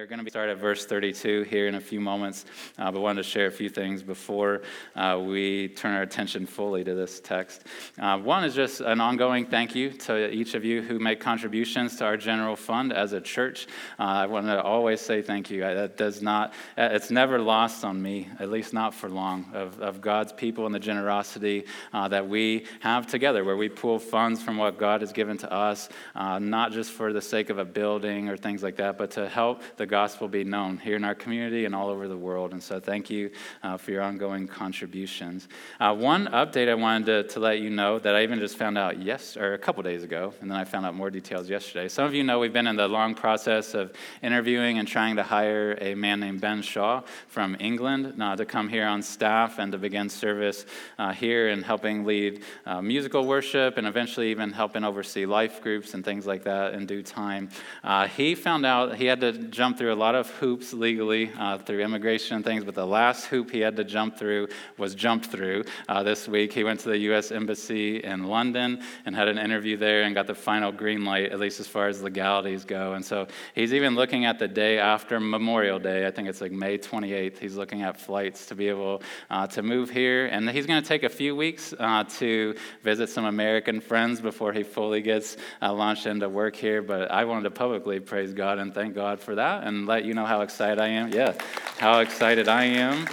are going to be start at verse 32 here in a few moments, uh, but wanted to share a few things before uh, we turn our attention fully to this text. Uh, one is just an ongoing thank you to each of you who make contributions to our general fund as a church. Uh, I want to always say thank you. That does not, uh, it's never lost on me, at least not for long, of, of God's people and the generosity uh, that we have together, where we pool funds from what God has given to us, not just for the sake of a building or things like that, but to help the gospel be known here in our community and all over the world. And so thank you uh, for your ongoing contributions. Uh, one update I wanted to, to, let you know that I even just found out yes, or a couple days ago, and then I found out more details yesterday. Some of you know we've been in the long process of interviewing and trying to hire a man named Ben Shaw from England uh, to come here on staff and to begin service uh, here and helping lead uh, musical worship and eventually even helping oversee life groups and things like that in due time. Uh, he found out he had to jump through a lot of hoops legally uh, through immigration and things, but the last hoop he had to jump through was jumped through uh, this week. He went to the U.S. Embassy in London and had an interview there and got the final green light, at least as far as legalities go. And so he's even looking at the day after Memorial Day. I think it's like May 28th. He's looking at flights to be able uh, to move here. And he's going to take a few weeks uh, to visit some American friends before he fully gets uh, launched into work here. But I wanted to publicly praise God and thank God for that and let you know how excited I am. Yeah, how excited I am.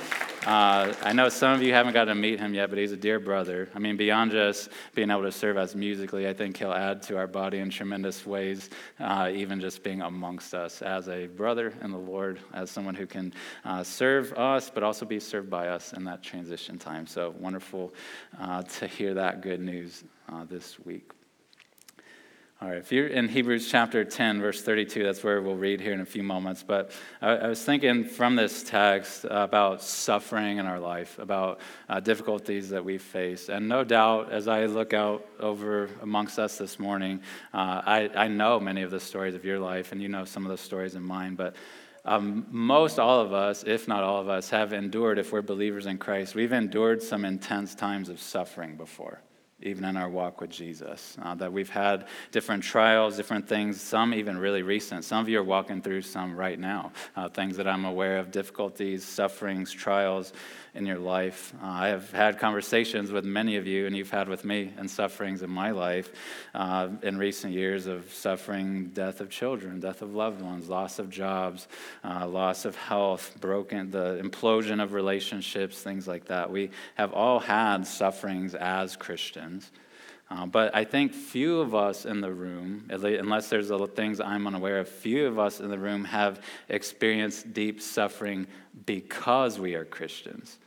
Uh, I know some of you haven't got to meet him yet, but he's a dear brother. I mean, beyond just being able to serve us musically, I think he'll add to our body in tremendous ways, uh, even just being amongst us as a brother in the Lord, as someone who can uh, serve us, but also be served by us in that transition time. So wonderful uh, to hear that good news uh, this week. All right, if you're in Hebrews chapter 10, verse 32, that's where we'll read here in a few moments. But I, I was thinking from this text about suffering in our life, about uh, difficulties that we face. And no doubt, as I look out over amongst us this morning, uh, I, I know many of the stories of your life, and you know some of the stories in mine. But um, most all of us, if not all of us, have endured, if we're believers in Christ, we've endured some intense times of suffering before even in our walk with Jesus. Uh, that we've had different trials, different things, some even really recent. Some of you are walking through some right now, uh, things that I'm aware of, difficulties, sufferings, trials in your life. Uh, I have had conversations with many of you, and you've had with me, and sufferings in my life uh, in recent years of suffering, death of children, death of loved ones, loss of jobs, uh, loss of health, broken, the implosion of relationships, things like that. We have all had sufferings as Christians. Uh, but I think few of us in the room, least, unless there's things I'm unaware of, few of us in the room have experienced deep suffering because we are Christians.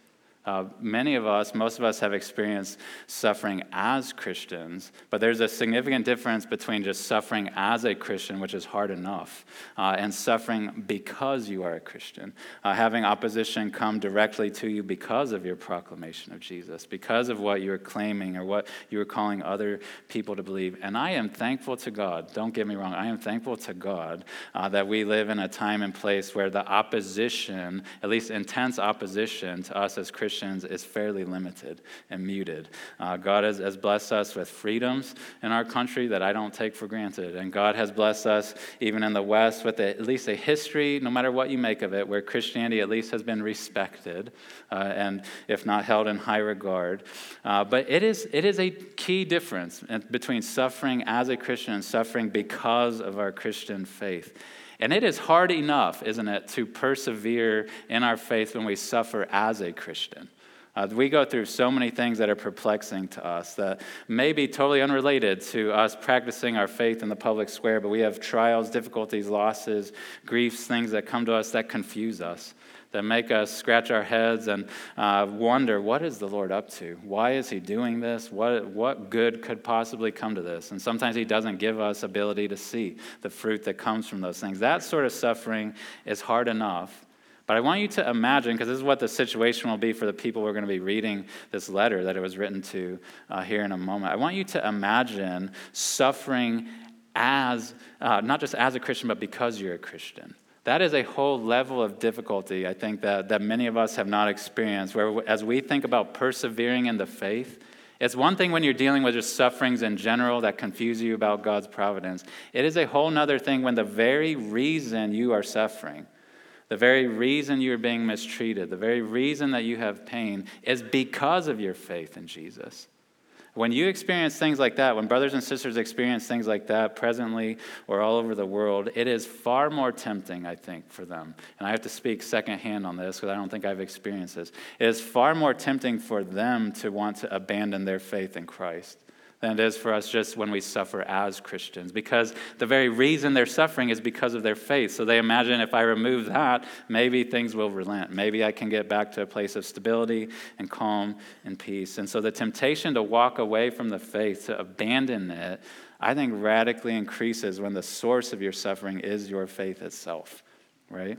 Uh, many of us, most of us, have experienced suffering as Christians, but there's a significant difference between just suffering as a Christian, which is hard enough, uh, and suffering because you are a Christian. Uh, having opposition come directly to you because of your proclamation of Jesus, because of what you're claiming or what you're calling other people to believe. And I am thankful to God, don't get me wrong, I am thankful to God uh, that we live in a time and place where the opposition, at least intense opposition to us as Christians, Christians is fairly limited and muted. Uh, God has, has blessed us with freedoms in our country that I don't take for granted. And God has blessed us, even in the West, with a, at least a history, no matter what you make of it, where Christianity at least has been respected uh, and, if not held in high regard. Uh, but it is, it is a key difference between suffering as a Christian and suffering because of our Christian faith. And it is hard enough, isn't it, to persevere in our faith when we suffer as a Christian. Uh, we go through so many things that are perplexing to us that may be totally unrelated to us practicing our faith in the public square, but we have trials, difficulties, losses, griefs, things that come to us that confuse us that make us scratch our heads and uh, wonder what is the Lord up to? Why is He doing this? What, what good could possibly come to this? And sometimes He doesn't give us ability to see the fruit that comes from those things. That sort of suffering is hard enough. But I want you to imagine, because this is what the situation will be for the people who are going to be reading this letter that it was written to uh, here in a moment. I want you to imagine suffering as, uh, not just as a Christian, but because you're a Christian. That is a whole level of difficulty, I think, that, that many of us have not experienced. Where, as we think about persevering in the faith, It's one thing when you're dealing with just sufferings in general that confuse you about God's providence. It is a whole other thing when the very reason you are suffering, the very reason you're being mistreated, the very reason that you have pain is because of your faith in Jesus. When you experience things like that, when brothers and sisters experience things like that presently or all over the world, it is far more tempting, I think, for them. And I have to speak secondhand on this because I don't think I've experienced this. It is far more tempting for them to want to abandon their faith in Christ than it is for us just when we suffer as Christians. Because the very reason they're suffering is because of their faith. So they imagine if I remove that, maybe things will relent. Maybe I can get back to a place of stability and calm and peace. And so the temptation to walk away from the faith, to abandon it, I think radically increases when the source of your suffering is your faith itself, right?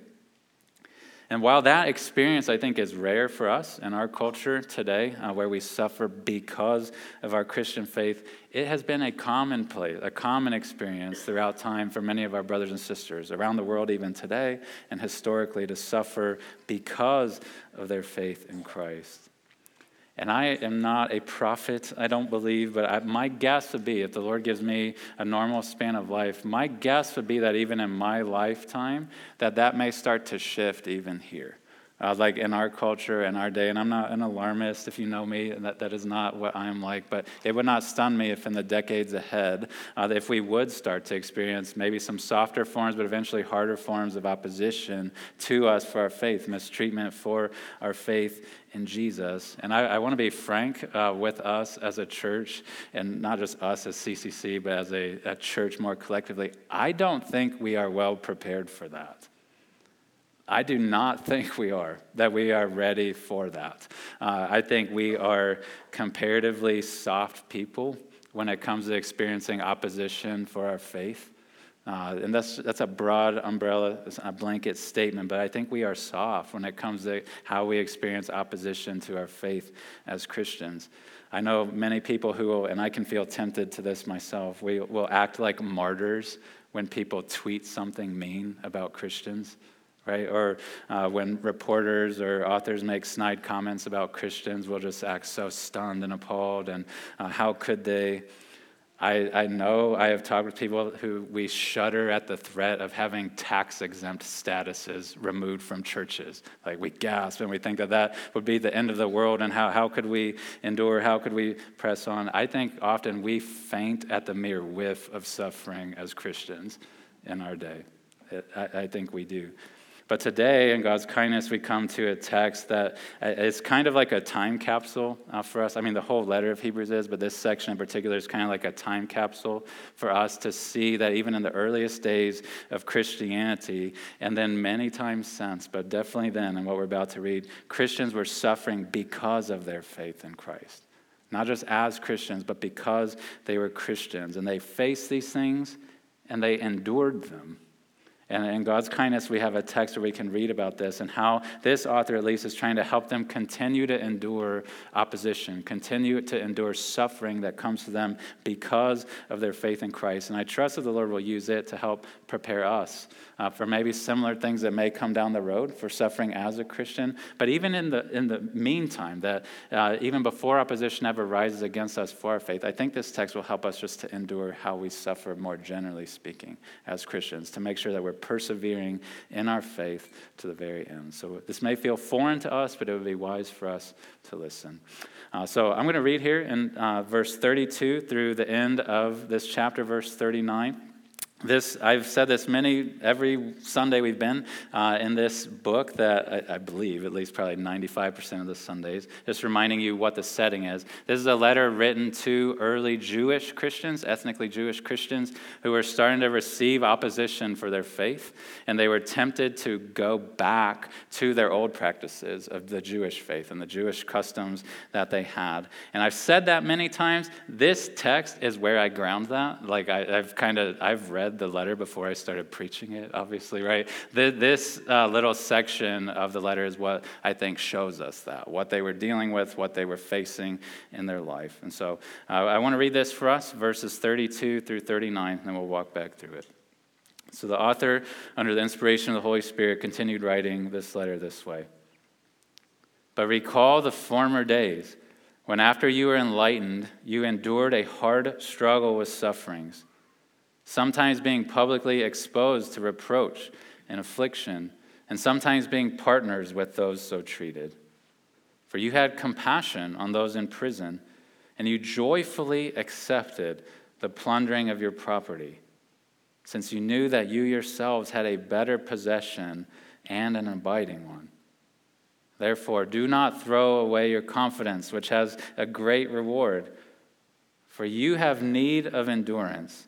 And while that experience, I think, is rare for us in our culture today, uh, where we suffer because of our Christian faith, it has been a common place, a common experience throughout time for many of our brothers and sisters around the world, even today, and historically, to suffer because of their faith in Christ. And I am not a prophet, I don't believe, but I, my guess would be if the Lord gives me a normal span of life, my guess would be that even in my lifetime, that that may start to shift even here. Uh, like in our culture and our day, and I'm not an alarmist if you know me, that, that is not what I'm like, but it would not stun me if in the decades ahead, uh, if we would start to experience maybe some softer forms, but eventually harder forms of opposition to us for our faith, mistreatment for our faith in Jesus. And I, I want to be frank uh, with us as a church, and not just us as CCC, but as a, a church more collectively. I don't think we are well prepared for that. I do not think we are, that we are ready for that. Uh, I think we are comparatively soft people when it comes to experiencing opposition for our faith. Uh, and that's, that's a broad umbrella, a blanket statement, but I think we are soft when it comes to how we experience opposition to our faith as Christians. I know many people who will, and I can feel tempted to this myself, we will act like martyrs when people tweet something mean about Christians right? Or uh, when reporters or authors make snide comments about Christians, we'll just act so stunned and appalled. And uh, how could they? I, I know I have talked with people who we shudder at the threat of having tax exempt statuses removed from churches. Like we gasp and we think that that would be the end of the world and how, how could we endure? How could we press on? I think often we faint at the mere whiff of suffering as Christians in our day. I, I think we do. But today, in God's kindness, we come to a text that uh, kind of like a time capsule uh, for us. I mean, the whole letter of Hebrews is, but this section in particular is kind of like a time capsule for us to see that even in the earliest days of Christianity, and then many times since, but definitely then, and what we're about to read, Christians were suffering because of their faith in Christ. Not just as Christians, but because they were Christians. And they faced these things and they endured them and in God's kindness, we have a text where we can read about this and how this author, at least, is trying to help them continue to endure opposition, continue to endure suffering that comes to them because of their faith in Christ. And I trust that the Lord will use it to help prepare us uh, for maybe similar things that may come down the road for suffering as a Christian. But even in the, in the meantime, that uh, even before opposition ever rises against us for our faith, I think this text will help us just to endure how we suffer more generally speaking as Christians, to make sure that we're persevering in our faith to the very end. So this may feel foreign to us, but it would be wise for us to listen. Uh, so I'm going to read here in uh, verse 32 through the end of this chapter, verse 39. This, I've said this many, every Sunday we've been uh, in this book that I, I, believe, at least probably 95% of the Sundays, just reminding you what the setting is. This is a letter written to early Jewish Christians, ethnically Jewish Christians, who were starting to receive opposition for their faith, and they were tempted to go back to their old practices of the Jewish faith and the Jewish customs that they had. And I've said that many times. This text is where I ground that. Like I, I've kind of, I've read read the letter before I started preaching it, obviously, right? This uh, little section of the letter is what I think shows us that, what they were dealing with, what they were facing in their life. And so uh, I want to read this for us, verses 32 through 39, and then we'll walk back through it. So the author, under the inspiration of the Holy Spirit, continued writing this letter this way. But recall the former days when after you were enlightened, you endured a hard struggle with sufferings, sometimes being publicly exposed to reproach and affliction, and sometimes being partners with those so treated. For you had compassion on those in prison, and you joyfully accepted the plundering of your property, since you knew that you yourselves had a better possession and an abiding one. Therefore, do not throw away your confidence, which has a great reward. For you have need of endurance,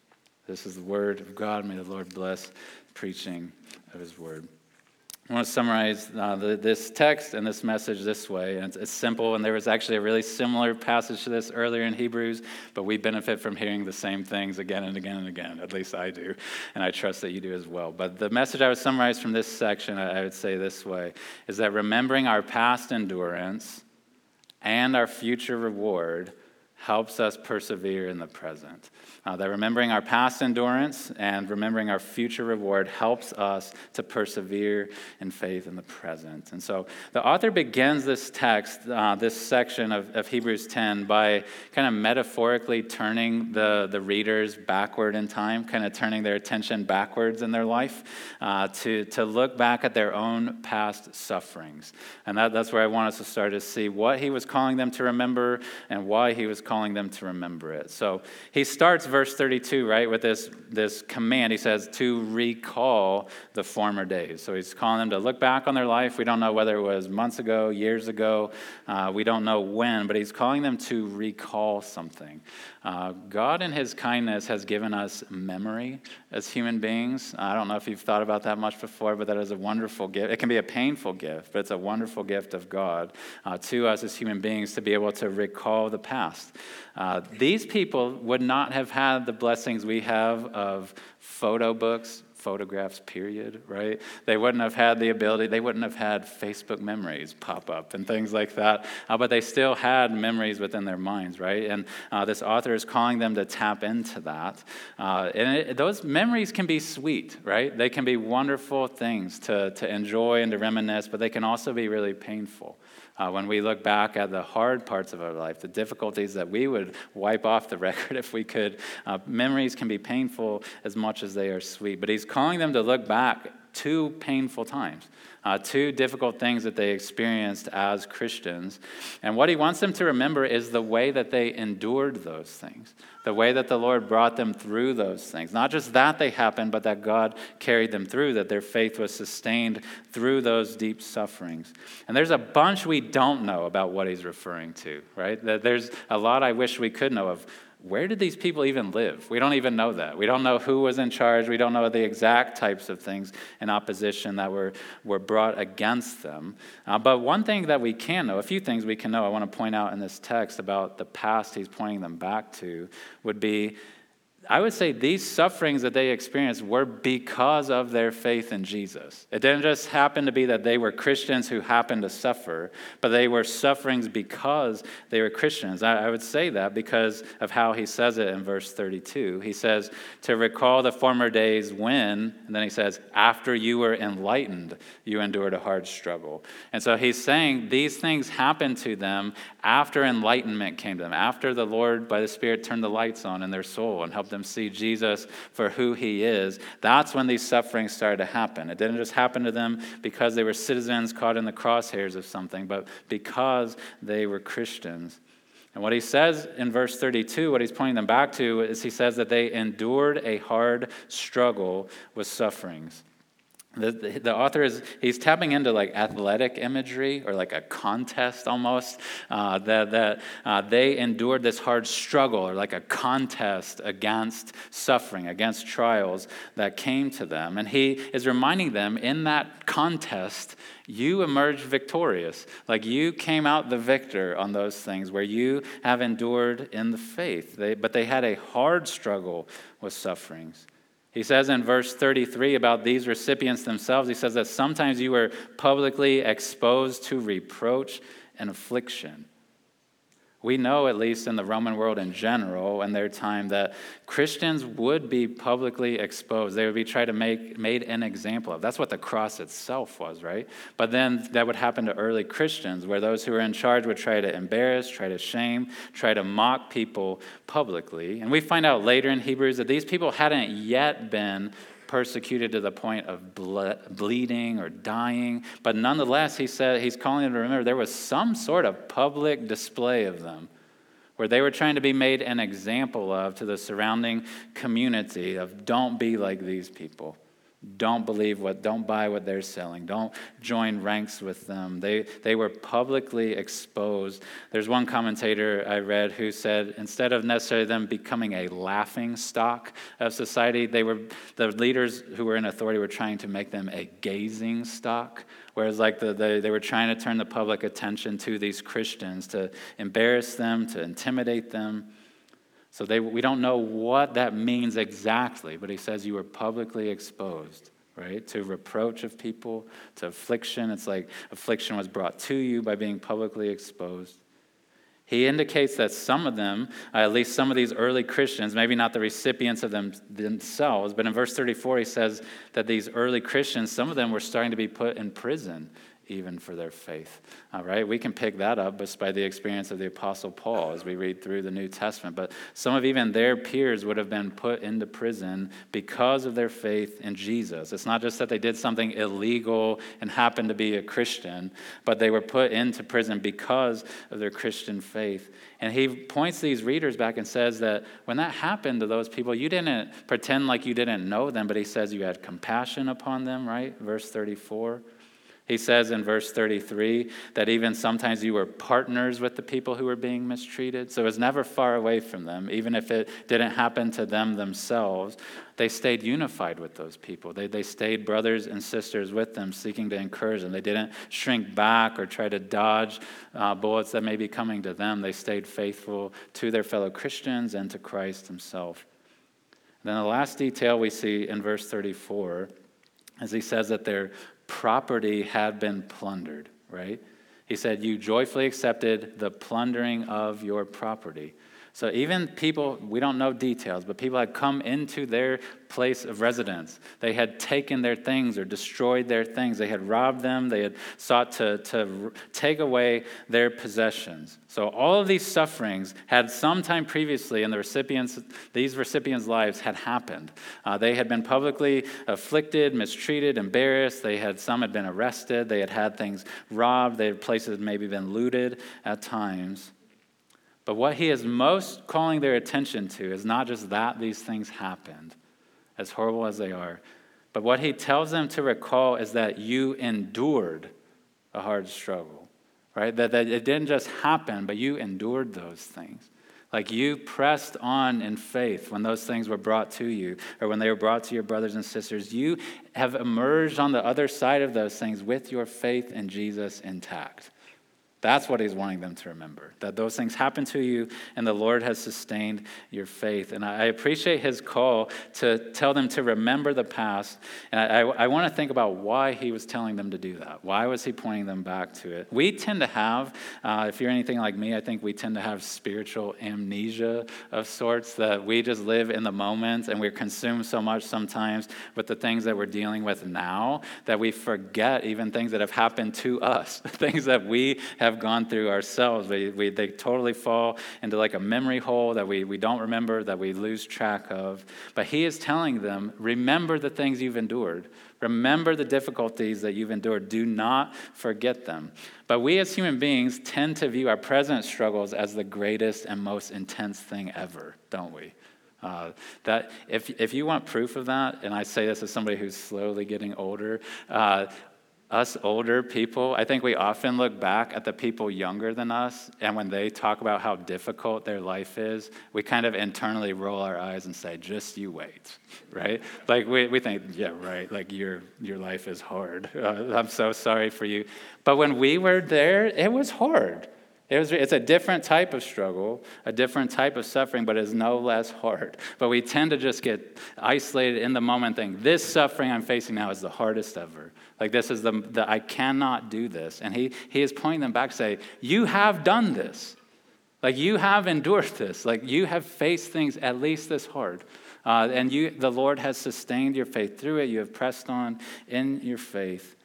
This is the word of God. May the Lord bless preaching of his word. I want to summarize uh, the, this text and this message this way. And it's, it's, simple, and there was actually a really similar passage to this earlier in Hebrews, but we benefit from hearing the same things again and again and again. At least I do, and I trust that you do as well. But the message I would summarize from this section, I, I would say this way, is that remembering our past endurance and our future reward helps us persevere in the present. Uh, that remembering our past endurance and remembering our future reward helps us to persevere in faith in the present. And so the author begins this text, uh, this section of, of Hebrews 10, by kind of metaphorically turning the, the readers backward in time, kind of turning their attention backwards in their life uh, to, to look back at their own past sufferings. And that, that's where I want us to start to see what he was calling them to remember and why he was calling them to remember it. So he starts verse 32, right, with this, this command. He says, to recall the former days. So he's calling them to look back on their life. We don't know whether it was months ago, years ago. Uh, we don't know when, but he's calling them to recall something. Uh, God, in his kindness, has given us memory as human beings. I don't know if you've thought about that much before, but that is a wonderful gift. It can be a painful gift, but it's a wonderful gift of God uh, to us as human beings to be able to recall the past. Uh, these people would not have had the blessings we have of photo books, photographs, period, right? They wouldn't have had the ability, they wouldn't have had Facebook memories pop up and things like that, uh, but they still had memories within their minds, right? And uh, this author is calling them to tap into that. Uh, and it, those memories can be sweet, right? They can be wonderful things to, to enjoy and to reminisce, but they can also be really painful. Uh, when we look back at the hard parts of our life, the difficulties that we would wipe off the record if we could, uh, memories can be painful as much as they are sweet. But he's calling them to look back two painful times, uh, two difficult things that they experienced as Christians. And what he wants them to remember is the way that they endured those things the way that the Lord brought them through those things. Not just that they happened, but that God carried them through, that their faith was sustained through those deep sufferings. And there's a bunch we don't know about what he's referring to, right? There's a lot I wish we could know of where did these people even live? We don't even know that. We don't know who was in charge. We don't know the exact types of things in opposition that were, were brought against them. Uh, but one thing that we can know, a few things we can know, I want to point out in this text about the past he's pointing them back to, would be I would say these sufferings that they experienced were because of their faith in Jesus. It didn't just happen to be that they were Christians who happened to suffer, but they were sufferings because they were Christians. I, would say that because of how he says it in verse 32. He says, To recall the former days when, and then he says, After you were enlightened, you endured a hard struggle. And so he's saying these things happened to them after enlightenment came to them, after the Lord, by the Spirit, turned the lights on in their soul and helped them see Jesus for who he is, that's when these sufferings started to happen. It didn't just happen to them because they were citizens caught in the crosshairs of something, but because they were Christians. And what he says in verse 32, what he's pointing them back to, is he says that they endured a hard struggle with sufferings. The, the, the, author is he's tapping into like athletic imagery or like a contest almost uh, that, that uh, they endured this hard struggle or like a contest against suffering against trials that came to them. And he is reminding them in that contest you emerged victorious. Like you came out the victor on those things where you have endured in the faith. They, but they had a hard struggle with sufferings he says in verse 33 about these recipients themselves, he says that sometimes you were publicly exposed to reproach and affliction. We know, at least in the Roman world in general, in their time, that Christians would be publicly exposed. They would be tried to make made an example of. That's what the cross itself was, right? But then that would happen to early Christians, where those who were in charge would try to embarrass, try to shame, try to mock people publicly. And we find out later in Hebrews that these people hadn't yet been persecuted to the point of ble- bleeding or dying. But nonetheless, he said he's calling them to remember there was some sort of public display of them where they were trying to be made an example of to the surrounding community of don't be like these people. Don't believe what, don't buy what they're selling. Don't join ranks with them. They, they were publicly exposed. There's one commentator I read who said instead of necessarily them becoming a laughing stock of society, they were, the leaders who were in authority were trying to make them a gazing stock. Whereas, like, the, the, they were trying to turn the public attention to these Christians, to embarrass them, to intimidate them. So they, we don't know what that means exactly, but he says you were publicly exposed, right? To reproach of people, to affliction. It's like affliction was brought to you by being publicly exposed. He indicates that some of them, at least some of these early Christians, maybe not the recipients of them themselves, but in verse 34 he says that these early Christians, some of them were starting to be put in prison even for their faith. All right, we can pick that up just by the experience of the Apostle Paul as we read through the New Testament. But some of even their peers would have been put into prison because of their faith in Jesus. It's not just that they did something illegal and happened to be a Christian, but they were put into prison because of their Christian faith. And he points these readers back and says that when that happened to those people, you didn't pretend like you didn't know them, but he says you had compassion upon them, right? Verse 34. He says in verse 33 that even sometimes you were partners with the people who were being mistreated. So it was never far away from them. Even if it didn't happen to them themselves, they stayed unified with those people. They, they stayed brothers and sisters with them, seeking to encourage them. They didn't shrink back or try to dodge uh, bullets that may be coming to them. They stayed faithful to their fellow Christians and to Christ himself. then the last detail we see in verse 34 is he says that their property had been plundered, right? He said, You joyfully accepted the plundering of your property. So even people, we don't know details, but people had come into their place of residence. They had taken their things or destroyed their things. They had robbed them. They had sought to, to take away their possessions. So all of these sufferings had sometime previously in the recipients, these recipients' lives had happened. Uh, they had been publicly afflicted, mistreated, embarrassed. They had some had been arrested. They had had things robbed. They had places maybe been looted at times. But what he is most calling their attention to is not just that these things happened, as horrible as they are, but what he tells them to recall is that you endured a hard struggle, right? That, that it didn't just happen, but you endured those things. Like you pressed on in faith when those things were brought to you, or when they were brought to your brothers and sisters. You have emerged on the other side of those things with your faith in Jesus intact. That's what he's wanting them to remember that those things happen to you and the Lord has sustained your faith. And I appreciate his call to tell them to remember the past. And I, I, I want to think about why he was telling them to do that. Why was he pointing them back to it? We tend to have, uh, if you're anything like me, I think we tend to have spiritual amnesia of sorts that we just live in the moment and we're consumed so much sometimes with the things that we're dealing with now that we forget even things that have happened to us, things that we have have gone through ourselves. We, we, they totally fall into like a memory hole that we, we don't remember, that we lose track of. But he is telling them remember the things you've endured. Remember the difficulties that you've endured. Do not forget them. But we as human beings tend to view our present struggles as the greatest and most intense thing ever, don't we? Uh, that if, if you want proof of that, and I say this as somebody who's slowly getting older, uh, us older people, I think we often look back at the people younger than us, and when they talk about how difficult their life is, we kind of internally roll our eyes and say, just you wait, right? Like we, we think, yeah, right, like your, your life is hard. Uh, I'm so sorry for you. But when we were there, it was hard. It it's a different type of struggle, a different type of suffering, but it's no less hard. But we tend to just get isolated in the moment, think, this suffering I'm facing now is the hardest ever. Like, this is the, the I cannot do this. And he, he is pointing them back say, You have done this. Like, you have endured this. Like, you have faced things at least this hard. Uh, and you, the Lord has sustained your faith through it. You have pressed on in your faith.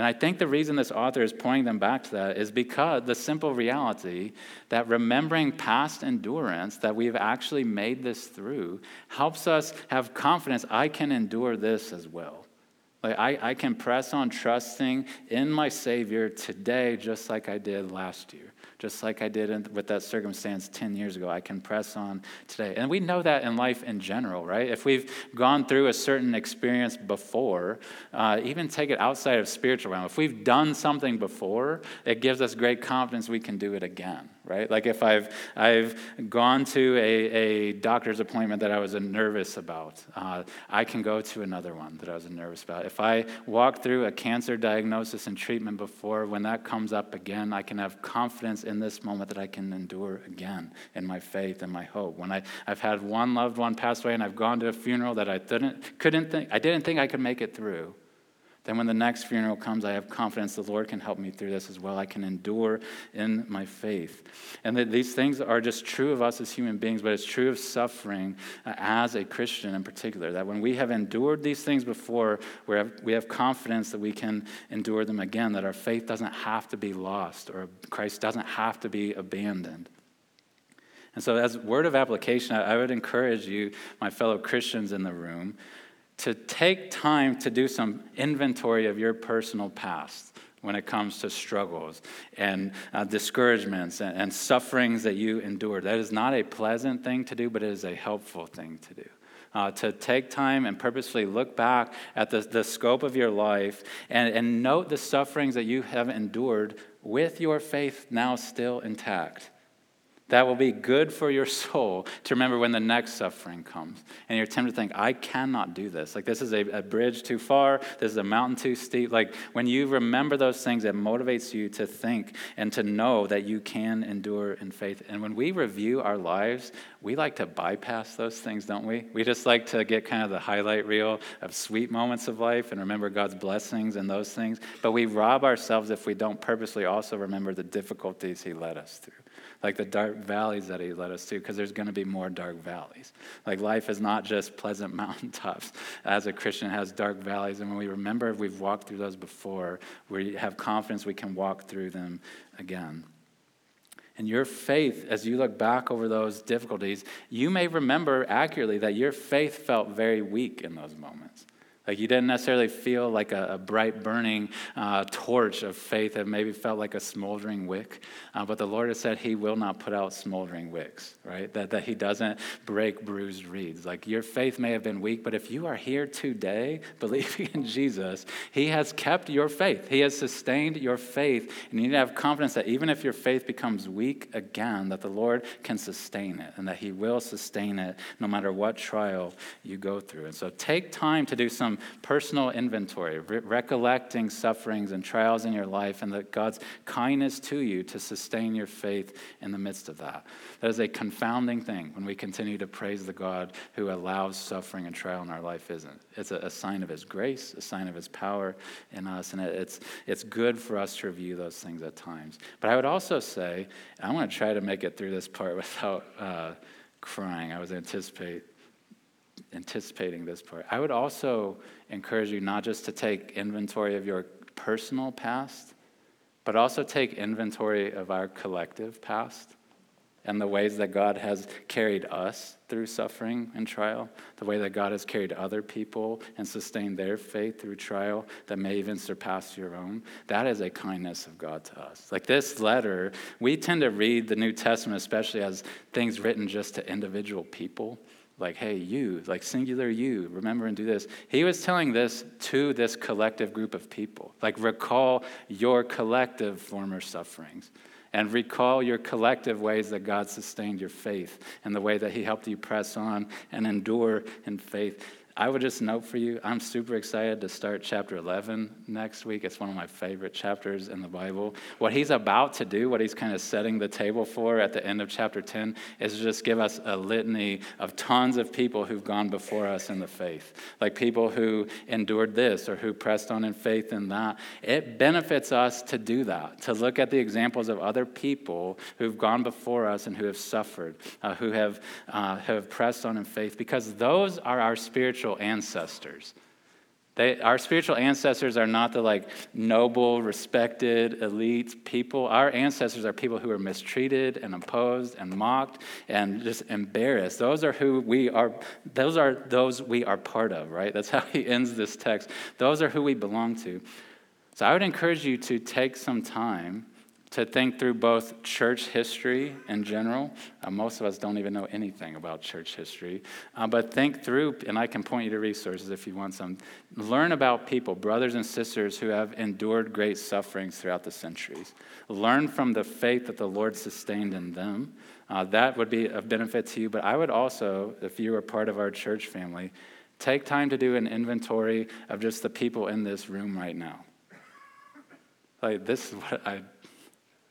And I think the reason this author is pointing them back to that is because the simple reality that remembering past endurance, that we've actually made this through, helps us have confidence I can endure this as well. Like I, I can press on trusting in my Savior today just like I did last year just like I did with that circumstance 10 years ago. I can press on today. And we know that in life in general, right? If we've gone through a certain experience before, uh, even take it outside of spiritual realm, if we've done something before, it gives us great confidence we can do it again right? Like if I've, I've gone to a, a doctor's appointment that I was nervous about, uh, I can go to another one that I was nervous about. If I walk through a cancer diagnosis and treatment before, when that comes up again, I can have confidence in this moment that I can endure again in my faith and my hope. When I, I've had one loved one pass away and I've gone to a funeral that I didn't, couldn't think, I didn't think I could make it through, then when the next funeral comes, I have confidence the Lord can help me through this as well. I can endure in my faith. And that these things are just true of us as human beings, but it's true of suffering uh, as a Christian in particular. That when we have endured these things before, we have, we have confidence that we can endure them again, that our faith doesn't have to be lost or Christ doesn't have to be abandoned. And so, as word of application, I would encourage you, my fellow Christians in the room, to take time to do some inventory of your personal past when it comes to struggles and uh, discouragements and, and sufferings that you endured. That is not a pleasant thing to do, but it is a helpful thing to do. Uh, to take time and purposefully look back at the, the scope of your life and, and note the sufferings that you have endured with your faith now still intact. That will be good for your soul to remember when the next suffering comes. And you're tempted to think, I cannot do this. Like, this is a, a, bridge too far. This is a mountain too steep. Like, when you remember those things, it motivates you to think and to know that you can endure in faith. And when we review our lives, we like to bypass those things, don't we? We just like to get kind of the highlight reel of sweet moments of life and remember God's blessings and those things. But we rob ourselves if we don't purposely also remember the difficulties He led us through like the dark valleys that he led us to, because there's going to be more dark valleys. Like life is not just pleasant mountaintops. As a Christian, it has dark valleys. And when we remember if we've walked through those before, we have confidence we can walk through them again. And your faith, as you look back over those difficulties, you may remember accurately that your faith felt very weak in those moments. Like you didn't necessarily feel like a, a bright burning uh, torch of faith that maybe felt like a smoldering wick. Uh, but the Lord has said He will not put out smoldering wicks, right? That, that He doesn't break bruised reeds. Like your faith may have been weak, but if you are here today believing in Jesus, He has kept your faith. He has sustained your faith. And you need to have confidence that even if your faith becomes weak again, that the Lord can sustain it and that He will sustain it no matter what trial you go through. And so take time to do some personal inventory, re- recollecting sufferings and trials in your life, and that God's kindness to you to sustain your faith in the midst of that. That is a confounding thing when we continue to praise the God who allows suffering and trial in our life, isn't It's a, a sign of His grace, a sign of His power in us, and it, it's, it's good for us to review those things at times. But I would also say, I want to try to make it through this part without uh, crying. I was anticipate anticipating this part. I would also encourage you not just to take inventory of your personal past, but also take inventory of our collective past and the ways that God has carried us through suffering and trial, the way that God has carried other people and sustained their faith through trial that may even surpass your own. That is a kindness of God to us. Like this letter, we tend to read the New Testament, especially as things written just to individual people like, hey, you, like singular you, remember and do this. He was telling this to this collective group of people. Like, recall your collective former sufferings and recall your collective ways that God sustained your faith and the way that He helped you press on and endure in faith. I would just note for you, I'm super excited to start chapter 11 next week. It's one of my favorite chapters in the Bible. What he's about to do, what he's kind of setting the table for at the end of chapter 10, is just give us a litany of tons of people who've gone before us in the faith. Like people who endured this or who pressed on in faith in that. It benefits us to do that, to look at the examples of other people who've gone before us and who have suffered, uh, who have, uh, have pressed on in faith, because those are our spiritual spiritual ancestors. They, our spiritual ancestors are not the like noble, respected, elite people. Our ancestors are people who are mistreated and opposed and mocked and just embarrassed. Those are who we are. Those are those we are part of. Right. That's how he ends this text. Those are who we belong to. So I would encourage you to take some time to think through both church history in general. Uh, most of us don't even know anything about church history, uh, but think through, and I can point you to resources if you want some. Learn about people, brothers and sisters who have endured great sufferings throughout the centuries. Learn from the faith that the Lord sustained in them. Uh, that would be of benefit to you, but I would also, if you are part of our church family, take time to do an inventory of just the people in this room right now. Like, this is what I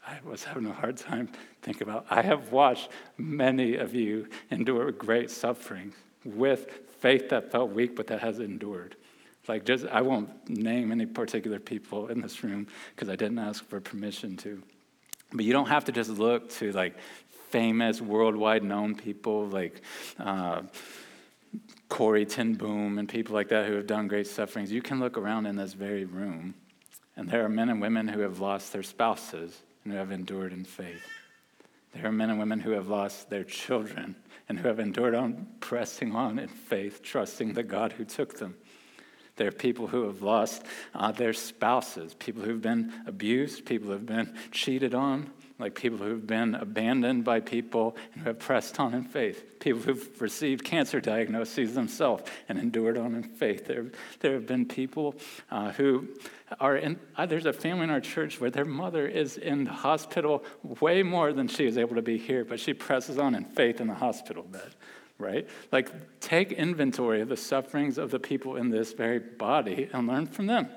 I was having a hard time thinking about. I have watched many of you endure great suffering with faith that felt weak but that has endured. Like, just, I won't name any particular people in this room because I didn't ask for permission to. But you don't have to just look to like famous, worldwide known people like uh, Corrie ten Boom and people like that who have done great sufferings. You can look around in this very room, and there are men and women who have lost their spouses and who have endured in faith. There are men and women who have lost their children and who have endured on pressing on in faith, trusting the God who took them. There are people who have lost uh, their spouses, people who've been abused, people who've been cheated on, like people who've been abandoned by people and who have pressed on in faith, people who've received cancer diagnoses themselves and endured on in faith. There, there have been people uh, who are in, uh, there's a family in our church where their mother is in the hospital way more than she is able to be here, but she presses on in faith in the hospital bed right? Like, take inventory of the sufferings of the people in this very body and learn from them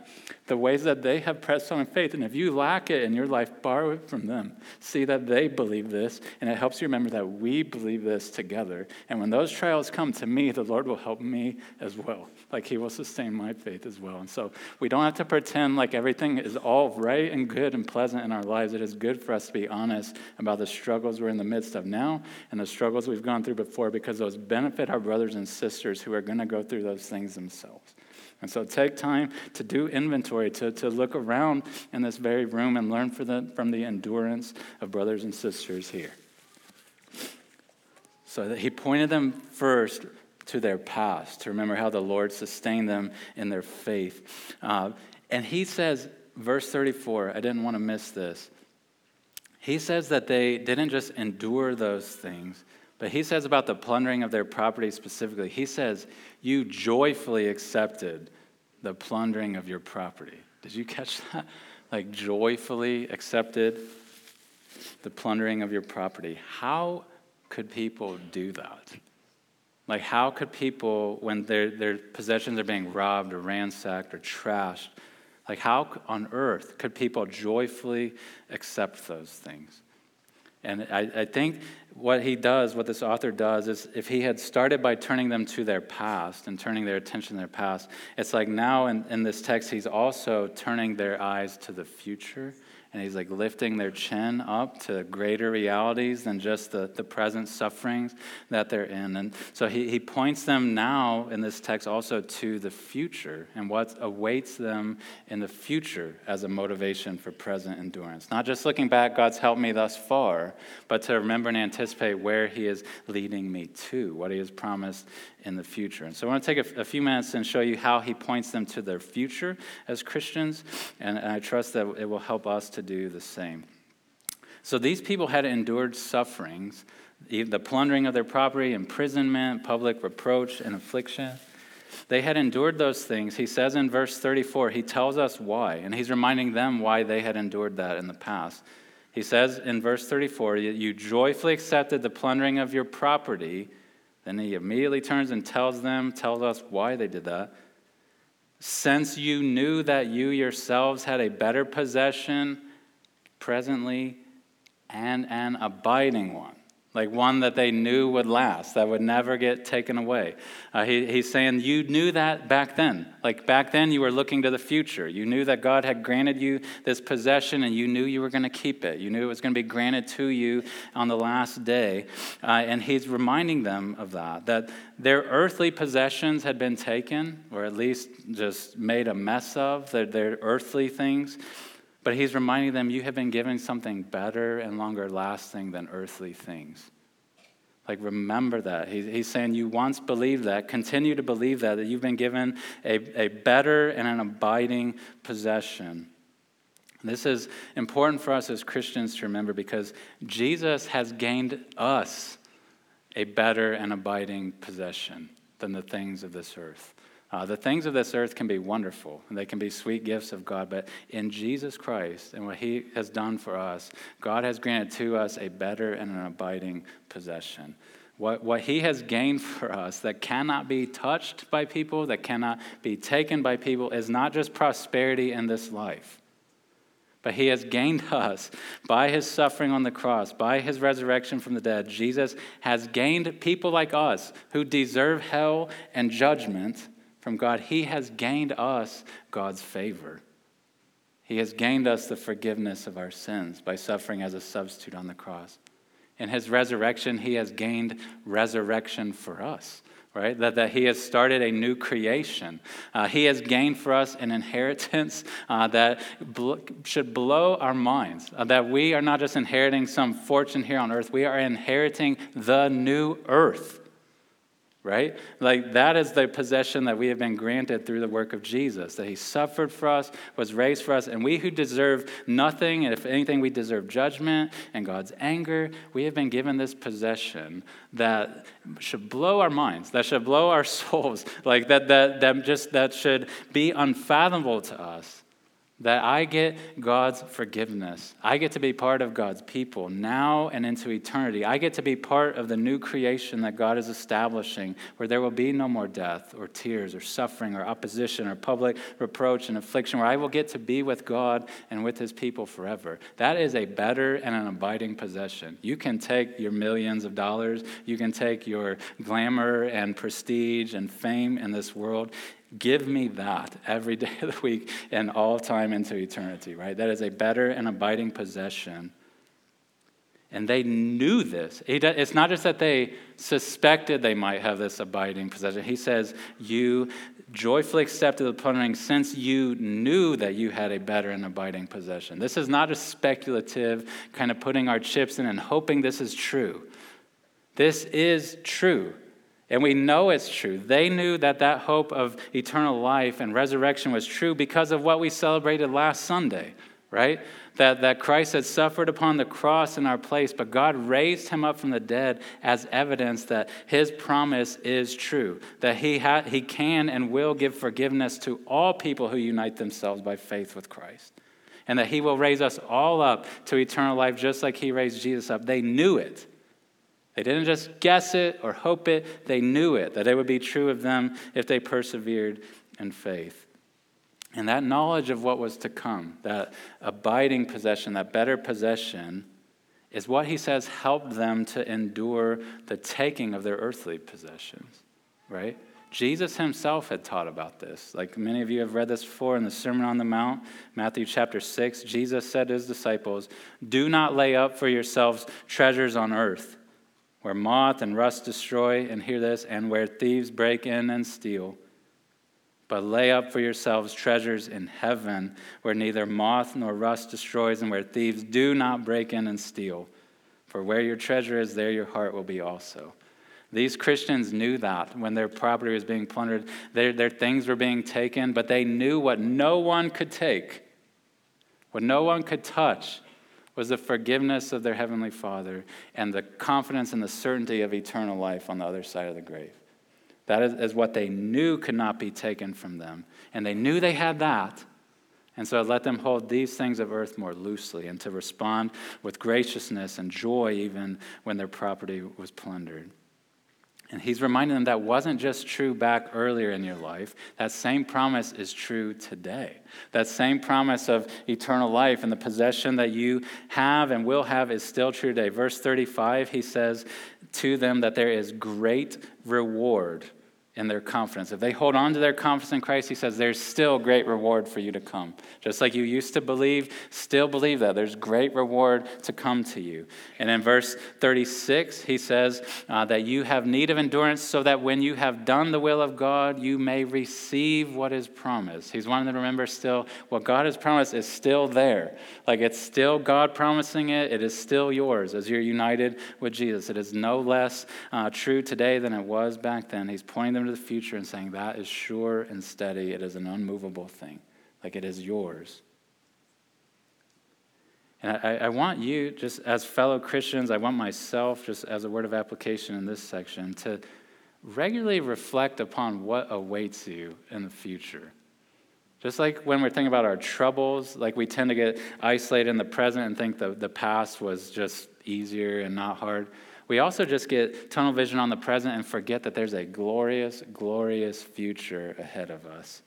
the ways that they have pressed on in faith. And if you lack it in your life, borrow it from them. See that they believe this, and it helps you remember that we believe this together. And when those trials come to me, the Lord will help me as well. Like, He will sustain my faith as well. And so, we don't have to pretend like everything is all right and good and pleasant in our lives. It is good for us to be honest about the struggles we're in the midst of now and the struggles we've gone through before because those benefit our brothers and sisters who are going to go through those things themselves. And so take time to do inventory, to, to look around in this very room and learn the, from the endurance of brothers and sisters here. So that he pointed them first to their past, to remember how the Lord sustained them in their faith. Uh, and he says, verse 34, I didn't want to miss this. He says that they didn't just endure those things, but he says about the plundering of their property specifically, he says, You joyfully accepted the plundering of your property. Did you catch that? Like, joyfully accepted the plundering of your property. How could people do that? Like, how could people, when their, their possessions are being robbed or ransacked or trashed, like, how on earth could people joyfully accept those things? And I, I, think what he does, what this author does, is if he had started by turning them to their past and turning their attention to their past, it's like now in, in this text, he's also turning their eyes to the future and he's like lifting their chin up to greater realities than just the, the present sufferings that they're in. And so he, he points them now in this text also to the future and what awaits them in the future as a motivation for present endurance. Not just looking back, God's helped me thus far, but to remember and anticipate where he is leading me to, what he has promised in the future. And so I want to take a, a, few minutes and show you how he points them to their future as Christians, and, and I trust that it will help us to do the same. So these people had endured sufferings, the plundering of their property, imprisonment, public reproach, and affliction. They had endured those things. He says in verse 34, he tells us why, and he's reminding them why they had endured that in the past. He says in verse 34, You joyfully accepted the plundering of your property. Then he immediately turns and tells them, tells us why they did that. Since you knew that you yourselves had a better possession presently and an abiding one like one that they knew would last, that would never get taken away. Uh, he, he's saying, You knew that back then. Like back then, you were looking to the future. You knew that God had granted you this possession and you knew you were going to keep it. You knew it was going to be granted to you on the last day. Uh, and he's reminding them of that, that their earthly possessions had been taken, or at least just made a mess of, their, their earthly things. But he's reminding them, you have been given something better and longer lasting than earthly things. Like, remember that. he's saying, you once believed that, continue to believe that, that you've been given a, a better and an abiding possession. This is important for us as Christians to remember because Jesus has gained us a better and abiding possession than the things of this earth. Uh, the things of this earth can be wonderful, and they can be sweet gifts of God, but in Jesus Christ and what He has done for us, God has granted to us a better and an abiding possession. What, what He has gained for us that cannot be touched by people, that cannot be taken by people, is not just prosperity in this life. But he has gained us by his suffering on the cross, by his resurrection from the dead. Jesus has gained people like us who deserve hell and judgment from God, He has gained us God's favor. He has gained us the forgiveness of our sins by suffering as a substitute on the cross. In His resurrection, He has gained resurrection for us right? That, that he has started a new creation. Uh, he has gained for us an inheritance uh, that bl- should blow our minds. Uh, that we are not just inheriting some fortune here on earth, we are inheriting the new earth right? Like that is the possession that we have been granted through the work of Jesus, that he suffered for us, was raised for us, and we who deserve nothing, and if anything, we deserve judgment and God's anger, we have been given this possession that should blow our minds, that should blow our souls, like that, that, that just, that should be unfathomable to us that I get God's forgiveness. I get to be part of God's people now and into eternity. I get to be part of the new creation that God is establishing, where there will be no more death or tears or suffering or opposition or public reproach and affliction, where I will get to be with God and with his people forever. That is a better and an abiding possession. You can take your millions of dollars, you can take your glamour and prestige and fame in this world, Give me that every day of the week and all time into eternity, right? That is a better and abiding possession. And they knew this. It's not just that they suspected they might have this abiding possession. He says, You joyfully accepted the plundering since you knew that you had a better and abiding possession. This is not a speculative kind of putting our chips in and hoping this is true. This is true. And we know it's true. They knew that that hope of eternal life and resurrection was true because of what we celebrated last Sunday, right? That, that Christ had suffered upon the cross in our place, but God raised him up from the dead as evidence that his promise is true, that he, ha- he can and will give forgiveness to all people who unite themselves by faith with Christ, and that he will raise us all up to eternal life just like he raised Jesus up. They knew it. They didn't just guess it or hope it, they knew it, that it would be true of them if they persevered in faith. And that knowledge of what was to come, that abiding possession, that better possession, is what he says helped them to endure the taking of their earthly possessions, right? Jesus himself had taught about this. Like many of you have read this before in the Sermon on the Mount, Matthew chapter 6. Jesus said to his disciples, Do not lay up for yourselves treasures on earth where moth and rust destroy, and hear this, and where thieves break in and steal. But lay up for yourselves treasures in heaven, where neither moth nor rust destroys, and where thieves do not break in and steal. For where your treasure is, there your heart will be also. These Christians knew that when their property was being plundered, their, their things were being taken, but they knew what no one could take, what no one could touch, was the forgiveness of their heavenly Father and the confidence and the certainty of eternal life on the other side of the grave. That is, is what they knew could not be taken from them. And they knew they had that. And so let them hold these things of earth more loosely and to respond with graciousness and joy even when their property was plundered. And he's reminding them that wasn't just true back earlier in your life. That same promise is true today. That same promise of eternal life and the possession that you have and will have is still true today. Verse 35, he says to them that there is great reward in their confidence. If they hold on to their confidence in Christ, he says there's still great reward for you to come. Just like you used to believe, still believe that. There's great reward to come to you. And in verse 36, he says uh, that you have need of endurance so that when you have done the will of God, you may receive what is promised. He's wanting to remember still what God has promised is still there. Like it's still God promising it, it is still yours as you're united with Jesus. It is no less uh, true today than it was back then. He's pointing them into the future and saying, That is sure and steady. It is an unmovable thing. Like it is yours. And I, I, want you, just as fellow Christians, I want myself, just as a word of application in this section, to regularly reflect upon what awaits you in the future. Just like when we're thinking about our troubles, like we tend to get isolated in the present and think the, the past was just easier and not hard. We also just get tunnel vision on the present and forget that there's a glorious, glorious future ahead of us.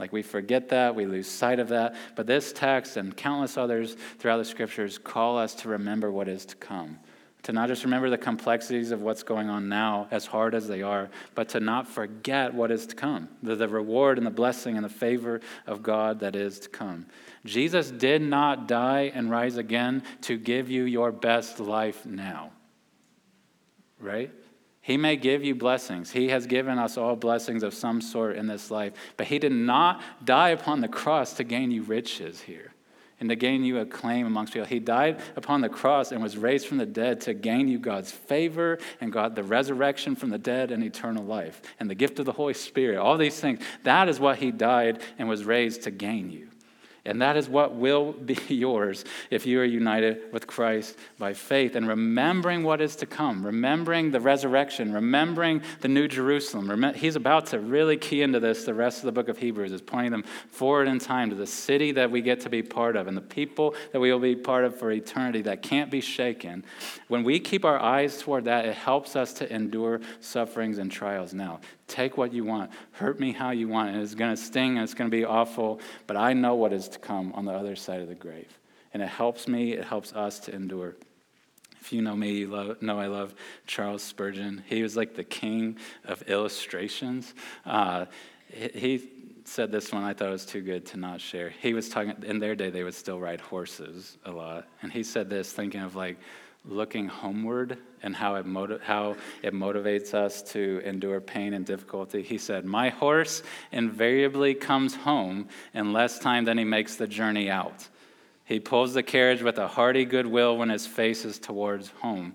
Like we forget that, we lose sight of that. But this text and countless others throughout the scriptures call us to remember what is to come. To not just remember the complexities of what's going on now, as hard as they are, but to not forget what is to come the, the reward and the blessing and the favor of God that is to come. Jesus did not die and rise again to give you your best life now right? He may give you blessings. He has given us all blessings of some sort in this life, but He did not die upon the cross to gain you riches here and to gain you acclaim amongst people. He died upon the cross and was raised from the dead to gain you God's favor and God the resurrection from the dead and eternal life and the gift of the Holy Spirit. All these things. That is what He died and was raised to gain you. And that is what will be yours if you are united with Christ by faith and remembering what is to come, remembering the resurrection, remembering the New Jerusalem. He's about to really key into this. The rest of the book of Hebrews is pointing them forward in time to the city that we get to be part of and the people that we will be part of for eternity that can't be shaken. When we keep our eyes toward that, it helps us to endure sufferings and trials now. Take what you want. Hurt me how you want. And it's going to sting and it's going to be awful, but I know what is to come on the other side of the grave. And it helps me, it helps us to endure. If you know me, you love, know I love Charles Spurgeon. He was like the king of illustrations. Uh, he said this one I thought it was too good to not share. He was talking, in their day, they would still ride horses a lot. And he said this, thinking of like, looking homeward and how it, motiv- how it motivates us to endure pain and difficulty. He said, My horse invariably comes home in less time than he makes the journey out. He pulls the carriage with a hearty goodwill when his face is towards home.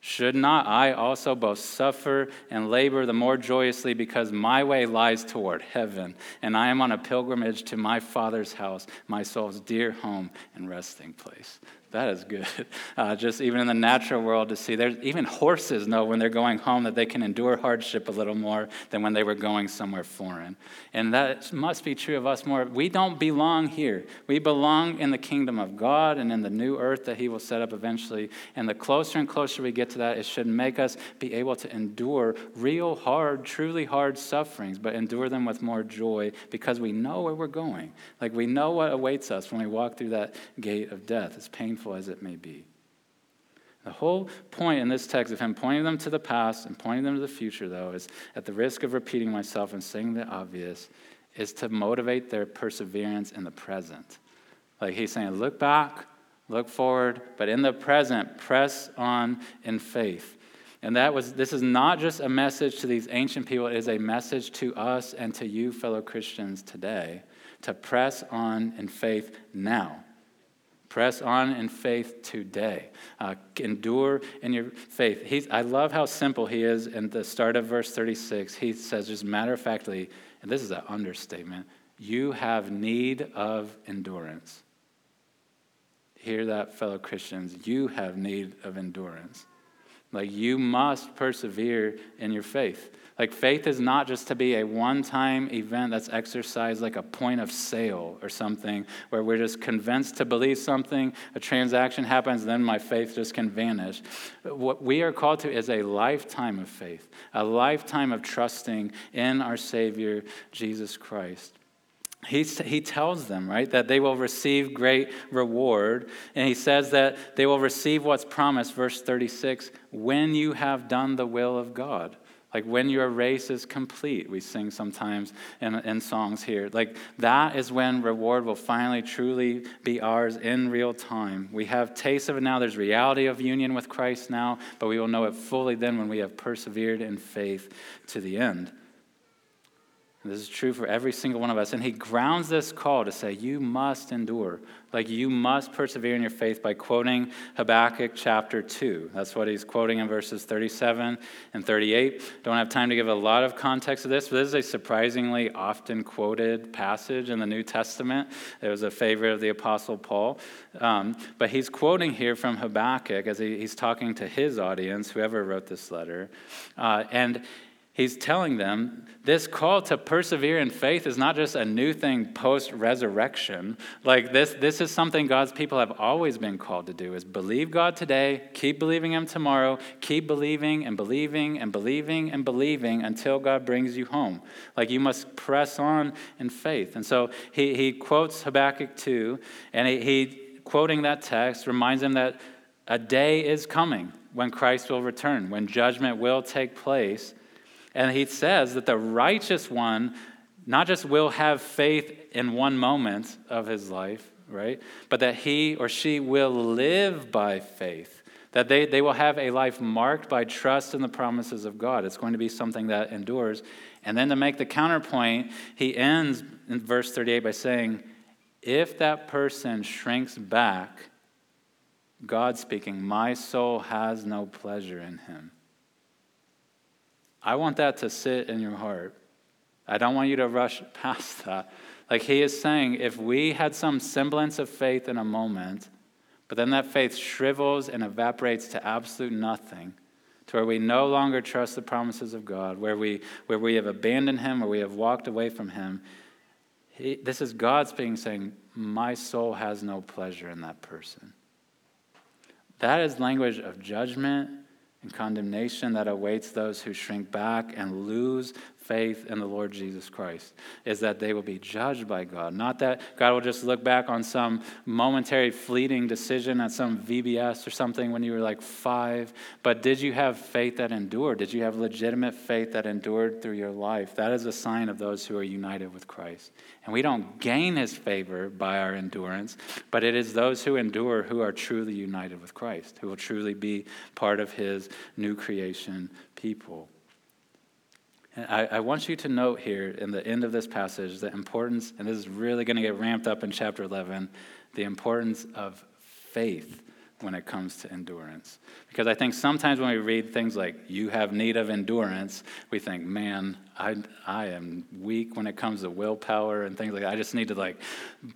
Should not I also both suffer and labor the more joyously because my way lies toward heaven, and I am on a pilgrimage to my Father's house, my soul's dear home and resting place? That is good. Uh, just even in the natural world to see, there's even horses know when they're going home that they can endure hardship a little more than when they were going somewhere foreign. And that must be true of us more. We don't belong here. We belong in the kingdom of God and in the new earth that He will set up eventually. And the closer and closer we get to that, it should make us be able to endure real hard, truly hard sufferings, but endure them with more joy because we know where we're going. Like we know what awaits us when we walk through that gate of death. It's painful painful as it may be. The whole point in this text of him pointing them to the past and pointing them to the future, though, is at the risk of repeating myself and saying the obvious, is to motivate their perseverance in the present. Like he's saying, look back, look forward, but in the present, press on in faith. And that was this is not just a message to these ancient people, it is a message to us and to you, fellow Christians, today, to press on in faith now. Press on in faith today. Uh, endure in your faith. He's, I love how simple he is in the start of verse 36. He says, just matter of factly, and this is an understatement, you have need of endurance. hear that, fellow Christians, you have need of endurance. Like you must persevere in your faith. Like faith is not just to be a one time event that's exercised like a point of sale or something where we're just convinced to believe something, a transaction happens, then my faith just can vanish. What we are called to is a lifetime of faith, a lifetime of trusting in our Savior, Jesus Christ. He, he tells them, right, that they will receive great reward. And he says that they will receive what's promised, verse 36, when you have done the will of God. Like when your race is complete, we sing sometimes in, in songs here. Like that is when reward will finally truly be ours in real time. We have taste of it now. There's reality of union with Christ now, but we will know it fully then when we have persevered in faith to the end. This is true for every single one of us. And he grounds this call to say, You must endure. Like you must persevere in your faith by quoting Habakkuk chapter 2. That's what he's quoting in verses 37 and 38. Don't have time to give a lot of context to this, but this is a surprisingly often quoted passage in the New Testament. It was a favorite of the Apostle Paul. Um, but he's quoting here from Habakkuk as he, he's talking to his audience, whoever wrote this letter. Uh, and he's telling them this call to persevere in faith is not just a new thing post resurrection like this this is something god's people have always been called to do is believe god today keep believing him tomorrow keep believing and believing and believing and believing until god brings you home. Like you must press on in faith. And so he, he quotes habakkuk 2 and he, he quoting that text reminds him that a day is coming when christ will return when judgment will take place and he says that the righteous one not just will have faith in one moment of his life, right? But that he or she will live by faith. That they, they will have a life marked by trust in the promises of God. It's going to be something that endures. And then to make the counterpoint, he ends in verse 38 by saying, If that person shrinks back, God speaking, my soul has no pleasure in him. I want that to sit in your heart. I don't want you to rush past that. Like he is saying, if we had some semblance of faith in a moment, but then that faith shrivels and evaporates to absolute nothing, to where we no longer trust the promises of God, where we, where we have abandoned Him, where we have walked away from Him, he, this is God speaking, saying, My soul has no pleasure in that person. That is language of judgment and condemnation that awaits those who shrink back and lose faith in the Lord Jesus Christ is that they will be judged by God. Not that God will just look back on some momentary fleeting decision at some VBS or something when you were like five, but did you have faith that endured? Did you have legitimate faith that endured through your life? That is a sign of those who are united with Christ. And we don't gain his favor by our endurance, but it is those who endure who are truly united with Christ, who will truly be part of his new creation people. I, I, want you to note here in the end of this passage the importance, and this is really going to get ramped up in chapter 11, the importance of faith when it comes to endurance. Because I think sometimes when we read things like, you have need of endurance, we think, man, I, I am weak when it comes to willpower and things like that. I just need to like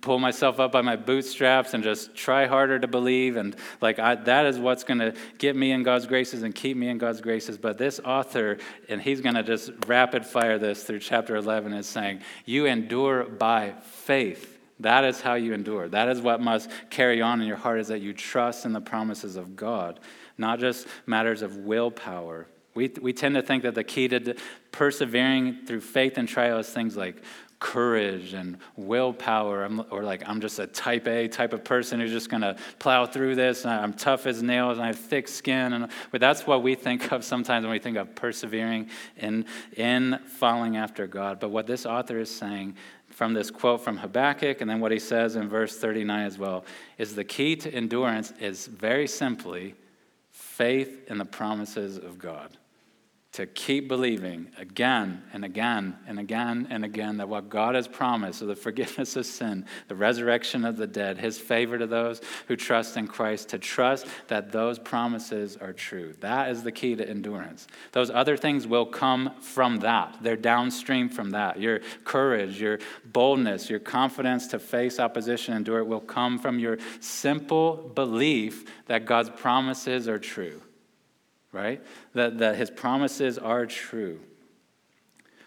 pull myself up by my bootstraps and just try harder to believe. And like I, that is what's going to get me in God's graces and keep me in God's graces. But this author, and he's going to just rapid fire this through chapter 11, is saying, you endure by faith that is how you endure. That is what must carry on in your heart is that you trust in the promises of God, not just matters of willpower. We, we tend to think that the key to persevering through faith and trial is things like courage and willpower, or like I'm just a type A type of person who's just going to plow through this. I'm tough as nails and I have thick skin. And, but that's what we think of sometimes when we think of persevering in, in following after God. But what this author is saying from this quote from Habakkuk, and then what he says in verse 39 as well, is the key to endurance is very simply faith in the promises of God. To keep believing again and again and again and again that what God has promised of the forgiveness of sin, the resurrection of the dead, his favor to those who trust in Christ, to trust that those promises are true. That is the key to endurance. Those other things will come from that, they're downstream from that. Your courage, your boldness, your confidence to face opposition and endure it will come from your simple belief that God's promises are true right? That, that his promises are true.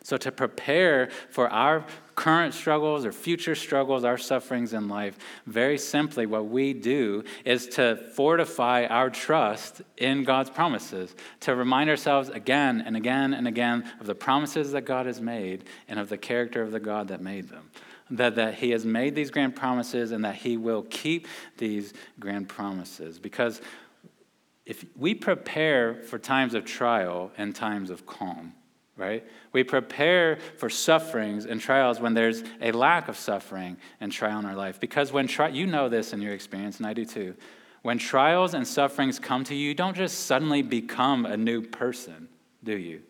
So, to prepare for our current struggles or future struggles, our sufferings in life, very simply, what we do is to fortify our trust in God's promises, to remind ourselves again and again and again of the promises that God has made and of the character of the God that made them. That, that he has made these grand promises and that he will keep these grand promises. Because if we prepare for times of trial and times of calm, right? We prepare for sufferings and trials when there's a lack of suffering and trial in our life. Because when tri- you know this in your experience, and I do too. When trials and sufferings come to you, you don't just suddenly become a new person, do you?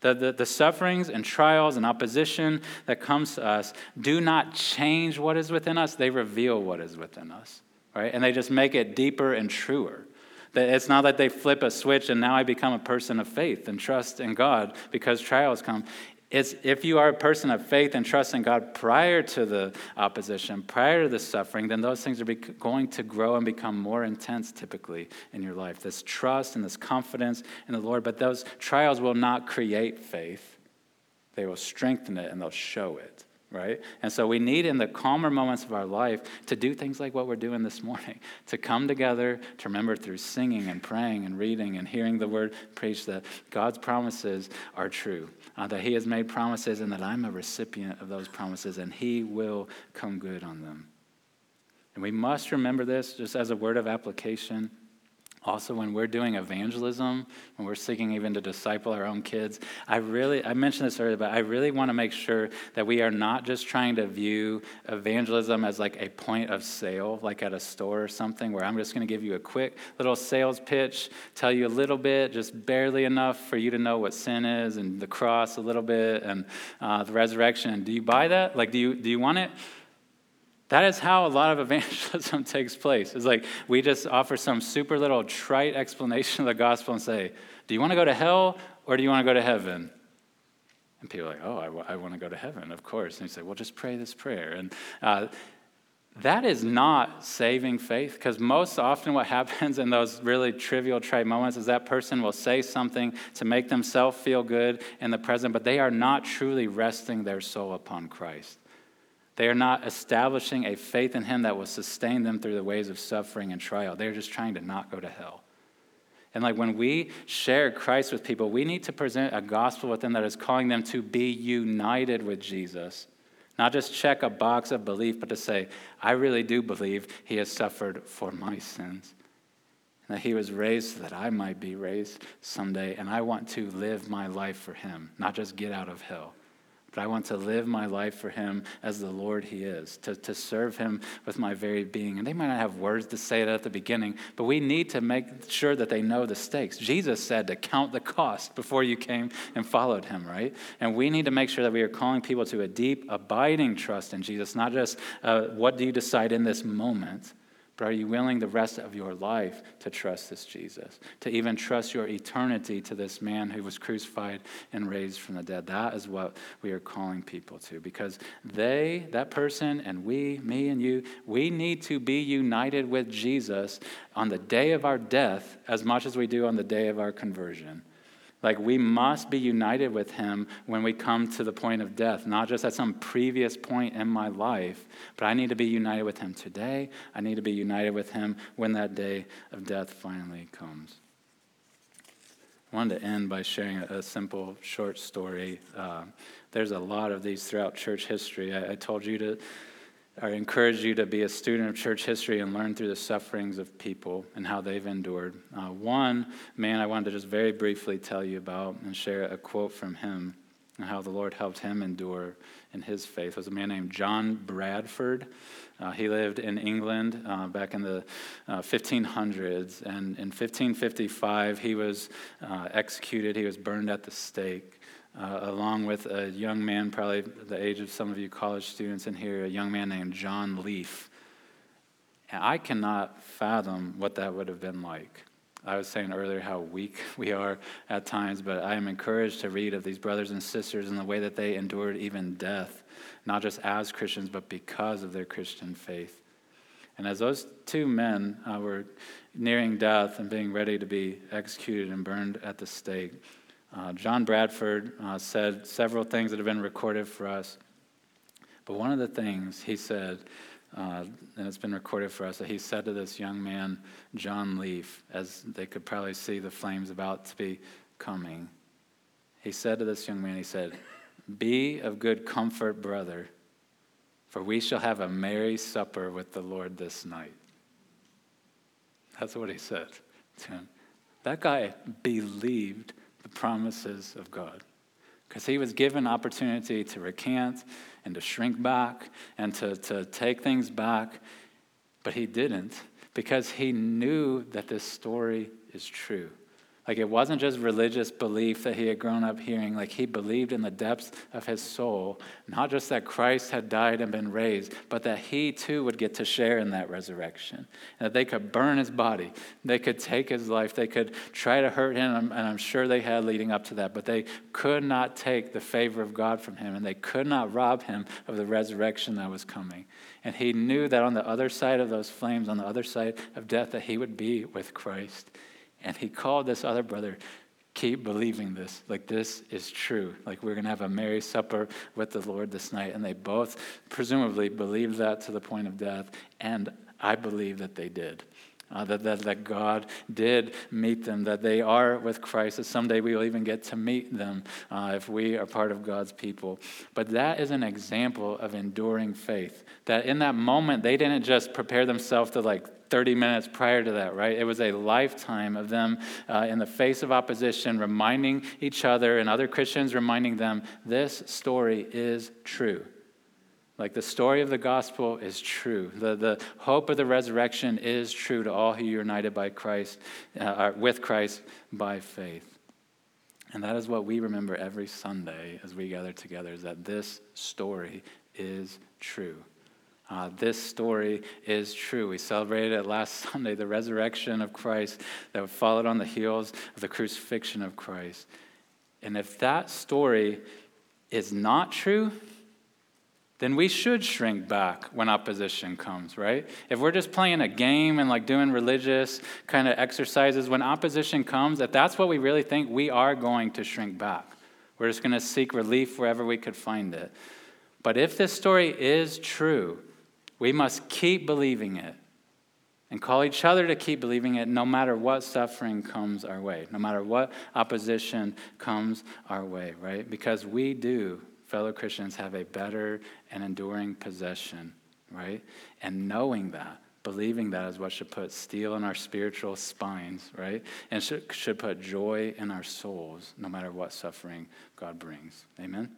The, the, the, sufferings and trials and opposition that comes to us do not change what is within us, they reveal what is within us, right? And they just make it deeper and truer. It's not that they flip a switch and now I become a person of faith and trust in God because trials come. It's if you are a person of faith and trust in God prior to the opposition, prior to the suffering, then those things are going to grow and become more intense typically in your life. This trust and this confidence in the Lord. But those trials will not create faith, they will strengthen it and they'll show it right? And so we need in the calmer moments of our life to do things like what we're doing this morning, to come together, to remember through singing and praying and reading and hearing the word preached that God's promises are true, uh, that He has made promises and that I'm a recipient of those promises and He will come good on them. And we must remember this just as a word of application. Also, when we're doing evangelism, when we're seeking even to disciple our own kids, I really, I mentioned this earlier, but I really want to make sure that we are not just trying to view evangelism as like a point of sale, like at a store or something, where I'm just going to give you a quick little sales pitch, tell you a little bit, just barely enough for you to know what sin is and the cross a little bit and uh, the resurrection. Do you buy that? Like, do you, do you want it? That is how a lot of evangelism takes place. It's like we just offer some super little trite explanation of the gospel and say, Do you want to go to hell or do you want to go to heaven? And people are like, Oh, I, w- I want to go to heaven, of course. And you say, Well, just pray this prayer. And uh, that is not saving faith because most often what happens in those really trivial trite moments is that person will say something to make themselves feel good in the present, but they are not truly resting their soul upon Christ. They are not establishing a faith in Him that will sustain them through the ways of suffering and trial. They're just trying to not go to hell. And like when we share Christ with people, we need to present a gospel with them that is calling them to be united with Jesus. Not just check a box of belief, but to say, I really do believe he has suffered for my sins. That he was raised so that I might be raised someday. And I want to live my life for him, not just get out of hell. But I want to live my life for Him as the Lord He is, to, to serve Him with my very being. And they might not have words to say it at the beginning, but we need to make sure that they know the stakes. Jesus said to count the cost before you came and followed Him, right? And we need to make sure that we are calling people to a deep, abiding trust in Jesus, not just uh, what do you decide in this moment, but are you willing the rest of your life to trust this Jesus? To even trust your eternity to this man who was crucified and raised from the dead? That is what we are calling people to because they, that person, and we, me and you, we need to be united with Jesus on the day of our death as much as we do on the day of our conversion. Like we must be united with him when we come to the point of death, not just at some previous point in my life, but I need to be united with him today. I need to be united with him when that day of death finally comes. I wanted to end by sharing a, simple, short story. Uh, there's a lot of these throughout church history. I, I told you to I encourage you to be a student of church history and learn through the sufferings of people and how they've endured. Uh, one man I wanted to just very briefly tell you about and share a quote from him. and how the Lord helped him endure in his faith was a man named John Bradford. Uh, he lived in England uh, back in the uh, 1500s, and in 1555 he was uh, executed. He was burned at the stake, uh, along with a young man, probably the age of some of you college students in here, a young man named John Leaf. And I cannot fathom what that would have been like. I was saying earlier how weak we are at times, but I am encouraged to read of these brothers and sisters and the way that they endured even death, not just as Christians, but because of their Christian faith. And as those two men uh, were nearing death and being ready to be executed and burned at the stake, uh, John Bradford uh, said several things that have been recorded for us. But one of the things he said uh, and it's been recorded for us that he said to this young man, John Leaf, as they could probably see the flames about to be coming, he said to this young man, he said, Be of good comfort, brother, for we shall have a merry supper with the Lord this night. That's what he said to him. That guy believed the promises of God because he was given opportunity to recant and to shrink back and to, to take things back, but he didn't because he knew that this story is true. Like it wasn't just religious belief that he had grown up hearing. Like he believed in the depths of his soul, not just that Christ had died and been raised, but that he too would get to share in that resurrection. That they could burn his body, they could take his life, they could try to hurt him, and I'm sure they had leading up to that, but they could not take the favor of God from him, and they could not rob him of the resurrection that was coming. And he knew that on the other side of those flames, on the other side of death, that he would be with Christ. And he called this other brother, keep believing this. Like, this is true. Like, we're going to have a merry supper with the Lord this night. And they both presumably believed that to the point of death. And I believe that they did. Uh, that, that, that God did meet them, that they are with Christ, that someday we will even get to meet them uh, if we are part of God's people. But that is an example of enduring faith. That in that moment, they didn't just prepare themselves to like 30 minutes prior to that, right? It was a lifetime of them uh, in the face of opposition, reminding each other and other Christians reminding them this story is true. Like the story of the gospel is true. The, the hope of the resurrection is true to all who are united by Christ, uh, with Christ by faith. And that is what we remember every Sunday as we gather together is that this story is true. Uh, this story is true. We celebrated it last Sunday, the resurrection of Christ that followed on the heels of the crucifixion of Christ. And if that story is not true, then we should shrink back when opposition comes, right? If we're just playing a game and like doing religious kind of exercises, when opposition comes, if that's what we really think, we are going to shrink back. We're just going to seek relief wherever we could find it. But if this story is true, we must keep believing it and call each other to keep believing it no matter what suffering comes our way, no matter what opposition comes our way, right? Because we do, fellow Christians, have a better and enduring possession, right? And knowing that, believing that is what should put steel in our spiritual spines, right? And should, should put joy in our souls no matter what suffering God brings. Amen?